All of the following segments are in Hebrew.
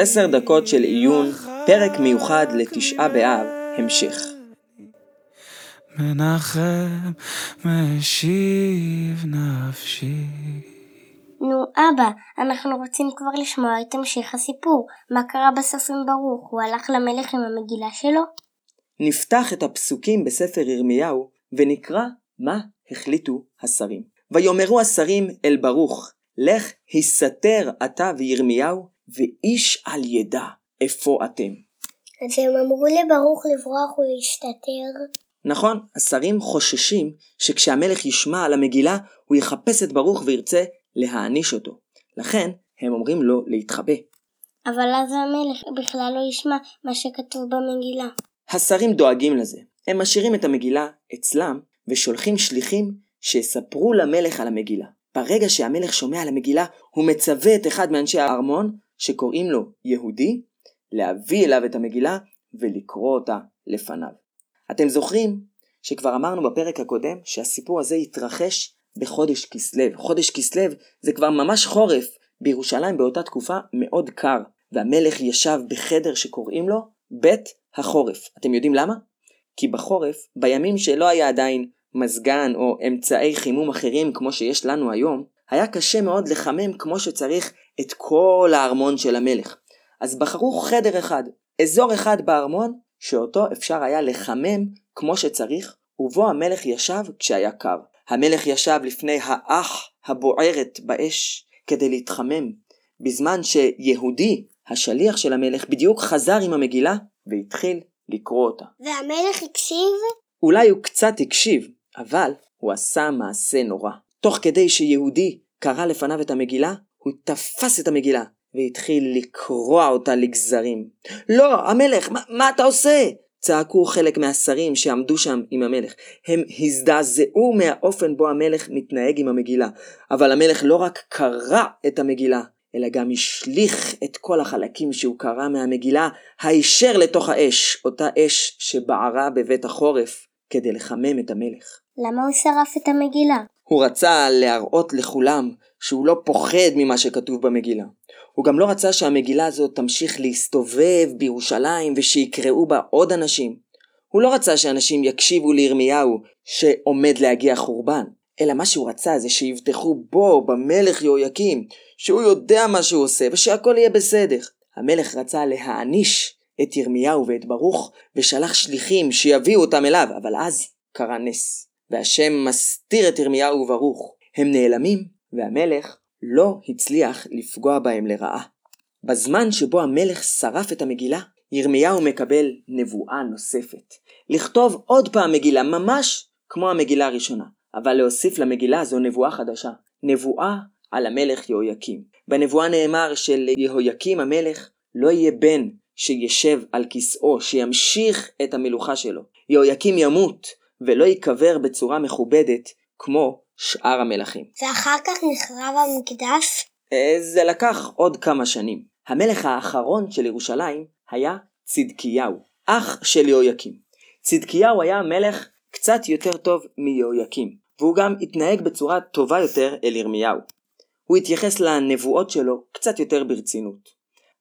עשר דקות של עיון, פרק מיוחד לתשעה באב, המשך. מנחם משיב נפשי. נו, אבא, אנחנו רוצים כבר לשמוע את המשך הסיפור. מה קרה בסוף עם ברוך? הוא הלך למלך עם המגילה שלו? נפתח את הפסוקים בספר ירמיהו, ונקרא מה החליטו השרים. ויאמרו השרים אל ברוך, לך הסתר אתה וירמיהו, ואיש על ידע איפה אתם. אז הם אמרו לברוך לברוח ולהשתתר. נכון, השרים חוששים שכשהמלך ישמע על המגילה, הוא יחפש את ברוך וירצה להעניש אותו. לכן, הם אומרים לו להתחבא. אבל אז המלך בכלל לא ישמע מה שכתוב במגילה. השרים דואגים לזה. הם משאירים את המגילה אצלם, ושולחים שליחים שיספרו למלך על המגילה. ברגע שהמלך שומע על המגילה, הוא מצווה את אחד מאנשי הארמון, שקוראים לו יהודי, להביא אליו את המגילה ולקרוא אותה לפניו. אתם זוכרים שכבר אמרנו בפרק הקודם שהסיפור הזה התרחש בחודש כסלו. חודש כסלו זה כבר ממש חורף. בירושלים באותה תקופה מאוד קר, והמלך ישב בחדר שקוראים לו בית החורף. אתם יודעים למה? כי בחורף, בימים שלא היה עדיין מזגן או אמצעי חימום אחרים כמו שיש לנו היום, היה קשה מאוד לחמם כמו שצריך את כל הארמון של המלך. אז בחרו חדר אחד, אזור אחד בארמון, שאותו אפשר היה לחמם כמו שצריך, ובו המלך ישב כשהיה קר. המלך ישב לפני האח הבוערת באש כדי להתחמם, בזמן שיהודי, השליח של המלך, בדיוק חזר עם המגילה והתחיל לקרוא אותה. והמלך הקשיב? אולי הוא קצת הקשיב, אבל הוא עשה מעשה נורא. תוך כדי שיהודי קרא לפניו את המגילה, הוא תפס את המגילה והתחיל לקרוע אותה לגזרים. לא, המלך, מה, מה אתה עושה? צעקו חלק מהשרים שעמדו שם עם המלך. הם הזדעזעו מהאופן בו המלך מתנהג עם המגילה. אבל המלך לא רק קרע את המגילה, אלא גם השליך את כל החלקים שהוא קרע מהמגילה הישר לתוך האש, אותה אש שבערה בבית החורף כדי לחמם את המלך. למה הוא שרף את המגילה? הוא רצה להראות לכולם שהוא לא פוחד ממה שכתוב במגילה. הוא גם לא רצה שהמגילה הזאת תמשיך להסתובב בירושלים ושיקראו בה עוד אנשים. הוא לא רצה שאנשים יקשיבו לירמיהו שעומד להגיע חורבן, אלא מה שהוא רצה זה שיבטחו בו, במלך יהויקים, שהוא יודע מה שהוא עושה ושהכל יהיה בסדר. המלך רצה להעניש את ירמיהו ואת ברוך ושלח שליחים שיביאו אותם אליו, אבל אז קרה נס. והשם מסתיר את ירמיהו וברוך. הם נעלמים, והמלך לא הצליח לפגוע בהם לרעה. בזמן שבו המלך שרף את המגילה, ירמיהו מקבל נבואה נוספת. לכתוב עוד פעם מגילה, ממש כמו המגילה הראשונה, אבל להוסיף למגילה זו נבואה חדשה. נבואה על המלך יהויקים. בנבואה נאמר שליהויקים המלך לא יהיה בן שישב על כיסאו, שימשיך את המלוכה שלו. יהויקים ימות, ולא ייקבר בצורה מכובדת כמו שאר המלכים. ואחר כך נחרב המקדש? אה, זה לקח עוד כמה שנים. המלך האחרון של ירושלים היה צדקיהו, אח של יהויקים. צדקיהו היה מלך קצת יותר טוב מיהויקים, והוא גם התנהג בצורה טובה יותר אל ירמיהו. הוא התייחס לנבואות שלו קצת יותר ברצינות.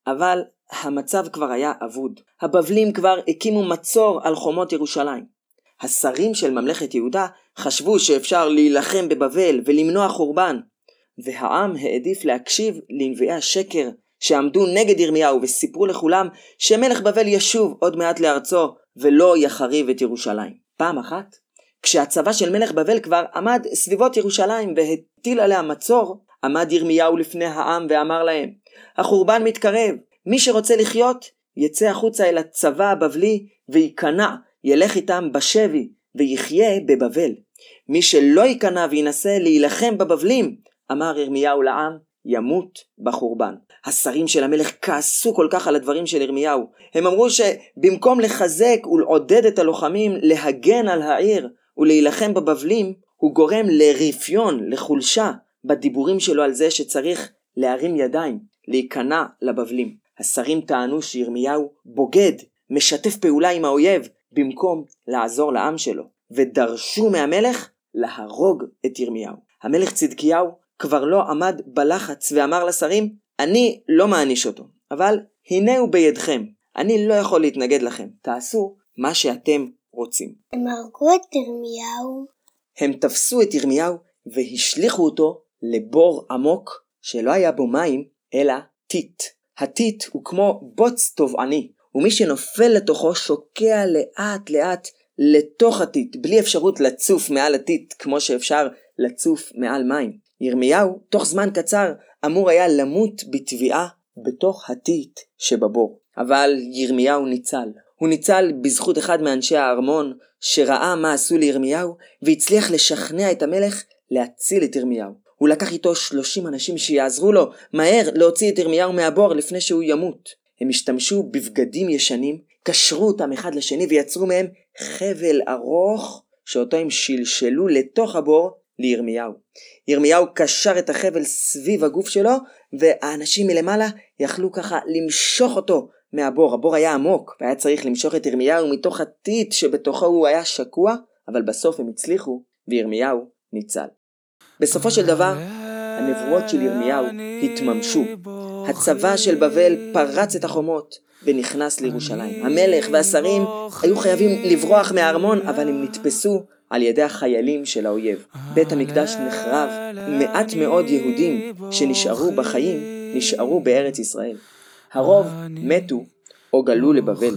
אבל המצב כבר היה אבוד. הבבלים כבר הקימו מצור על חומות ירושלים. השרים של ממלכת יהודה חשבו שאפשר להילחם בבבל ולמנוע חורבן, והעם העדיף להקשיב לנביאי השקר שעמדו נגד ירמיהו וסיפרו לכולם שמלך בבל ישוב עוד מעט לארצו ולא יחריב את ירושלים. פעם אחת, כשהצבא של מלך בבל כבר עמד סביבות ירושלים והטיל עליה מצור, עמד ירמיהו לפני העם ואמר להם, החורבן מתקרב, מי שרוצה לחיות, יצא החוצה אל הצבא הבבלי וייכנע ילך איתם בשבי ויחיה בבבל. מי שלא ייכנע וינסה להילחם בבבלים, אמר ירמיהו לעם, ימות בחורבן. השרים של המלך כעסו כל כך על הדברים של ירמיהו. הם אמרו שבמקום לחזק ולעודד את הלוחמים להגן על העיר ולהילחם בבבלים, הוא גורם לרפיון, לחולשה, בדיבורים שלו על זה שצריך להרים ידיים, להיכנע לבבלים. השרים טענו שירמיהו בוגד, משתף פעולה עם האויב, במקום לעזור לעם שלו, ודרשו מהמלך להרוג את ירמיהו. המלך צדקיהו כבר לא עמד בלחץ ואמר לשרים, אני לא מעניש אותו. אבל הנה הוא בידכם. אני לא יכול להתנגד לכם. תעשו מה שאתם רוצים. הם הרגו את ירמיהו. הם תפסו את ירמיהו והשליכו אותו לבור עמוק שלא היה בו מים, אלא טיט. הטיט הוא כמו בוץ טובעני, ומי שנופל לתוכו שוקע לאט לאט לתוך הטיט, בלי אפשרות לצוף מעל הטיט כמו שאפשר לצוף מעל מים. ירמיהו, תוך זמן קצר, אמור היה למות בטביעה בתוך הטיט שבבור. אבל ירמיהו ניצל. הוא ניצל בזכות אחד מאנשי הארמון, שראה מה עשו לירמיהו, והצליח לשכנע את המלך להציל את ירמיהו. הוא לקח איתו 30 אנשים שיעזרו לו מהר להוציא את ירמיהו מהבור לפני שהוא ימות. הם השתמשו בבגדים ישנים, קשרו אותם אחד לשני ויצרו מהם חבל ארוך שאותו הם שלשלו לתוך הבור לירמיהו. ירמיהו קשר את החבל סביב הגוף שלו והאנשים מלמעלה יכלו ככה למשוך אותו מהבור. הבור היה עמוק והיה צריך למשוך את ירמיהו מתוך הטיט שבתוכו הוא היה שקוע, אבל בסוף הם הצליחו וירמיהו ניצל. בסופו של דבר, הנבואות של ירמיהו התממשו. הצבא של בבל פרץ את החומות ונכנס לירושלים. המלך והשרים היו חייבים לברוח מהארמון, אבל הם נתפסו על ידי החיילים של האויב. בית המקדש נחרב, מעט מאוד יהודים שנשארו בחיים, נשארו בארץ ישראל. הרוב מתו או גלו לבבל.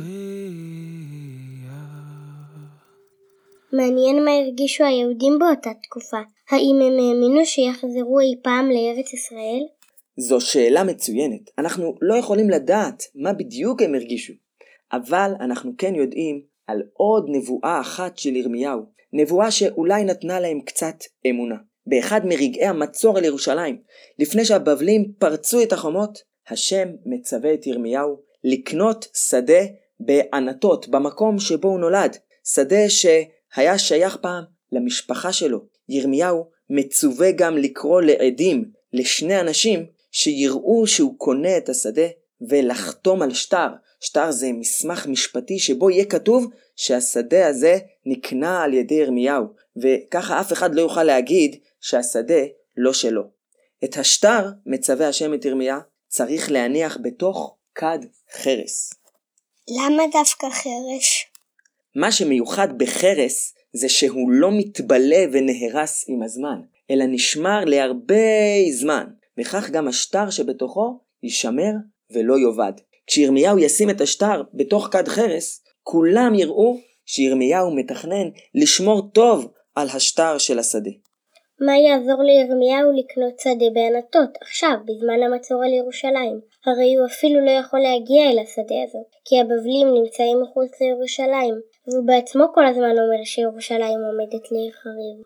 מעניין מה הרגישו היהודים באותה תקופה. האם הם האמינו שיחזרו אי פעם לארץ ישראל? זו שאלה מצוינת. אנחנו לא יכולים לדעת מה בדיוק הם הרגישו. אבל אנחנו כן יודעים על עוד נבואה אחת של ירמיהו. נבואה שאולי נתנה להם קצת אמונה. באחד מרגעי המצור על ירושלים, לפני שהבבלים פרצו את החומות, השם מצווה את ירמיהו לקנות שדה בענתות, במקום שבו הוא נולד. שדה שהיה שייך פעם למשפחה שלו. ירמיהו מצווה גם לקרוא לעדים לשני אנשים שיראו שהוא קונה את השדה ולחתום על שטר. שטר זה מסמך משפטי שבו יהיה כתוב שהשדה הזה נקנה על ידי ירמיהו, וככה אף אחד לא יוכל להגיד שהשדה לא שלו. את השטר מצווה השם את ירמיה צריך להניח בתוך כד חרס. למה דווקא חרש? מה שמיוחד בחרס זה שהוא לא מתבלה ונהרס עם הזמן, אלא נשמר להרבה זמן, וכך גם השטר שבתוכו יישמר ולא יאבד. כשירמיהו ישים את השטר בתוך כד חרס, כולם יראו שירמיהו מתכנן לשמור טוב על השטר של השדה. מה יעזור לירמיהו לקנות שדה בענתות, עכשיו, בזמן המצור על ירושלים? הרי הוא אפילו לא יכול להגיע אל השדה הזאת, כי הבבלים נמצאים מחוץ לירושלים, והוא בעצמו כל הזמן אומר שירושלים עומדת להיחריב.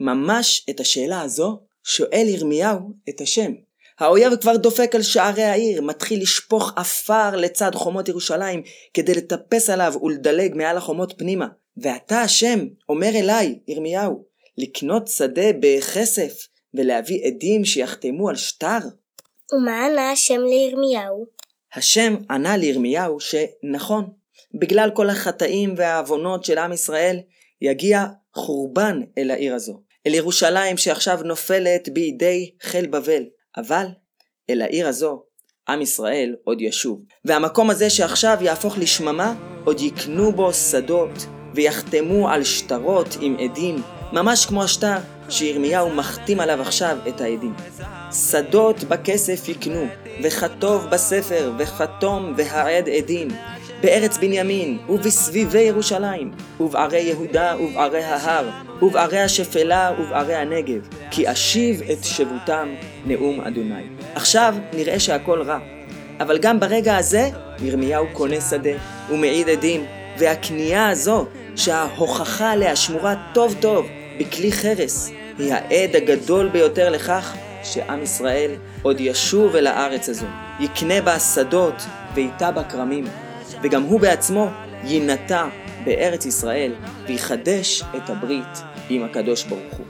ממש את השאלה הזו שואל ירמיהו את השם. האויב כבר דופק על שערי העיר, מתחיל לשפוך עפר לצד חומות ירושלים, כדי לטפס עליו ולדלג מעל החומות פנימה. ואתה השם, אומר אליי, ירמיהו, לקנות שדה בכסף, ולהביא עדים שיחתמו על שטר? ומה ענה השם לירמיהו? השם ענה לירמיהו שנכון, בגלל כל החטאים והעוונות של עם ישראל, יגיע חורבן אל העיר הזו, אל ירושלים שעכשיו נופלת בידי חיל בבל, אבל אל העיר הזו עם ישראל עוד ישוב. והמקום הזה שעכשיו יהפוך לשממה, עוד יקנו בו שדות, ויחתמו על שטרות עם עדים, ממש כמו השטר שירמיהו מחתים עליו עכשיו את העדים. שדות בכסף יקנו, וכתוב בספר, וכתום והעד עדים, בארץ בנימין, ובסביבי ירושלים, ובערי יהודה ובערי ההר, ובערי השפלה ובערי הנגב, כי אשיב את שבותם נאום אדוני. עכשיו נראה שהכל רע, אבל גם ברגע הזה ירמיהו קונה שדה, ומעיד עדים, והקנייה הזו, שההוכחה עליה שמורה טוב טוב בכלי חרס, היא העד הגדול ביותר לכך שעם ישראל עוד ישוב אל הארץ הזו, יקנה בה שדות ואיתה בה כרמים, וגם הוא בעצמו יינטע בארץ ישראל ויחדש את הברית עם הקדוש ברוך הוא.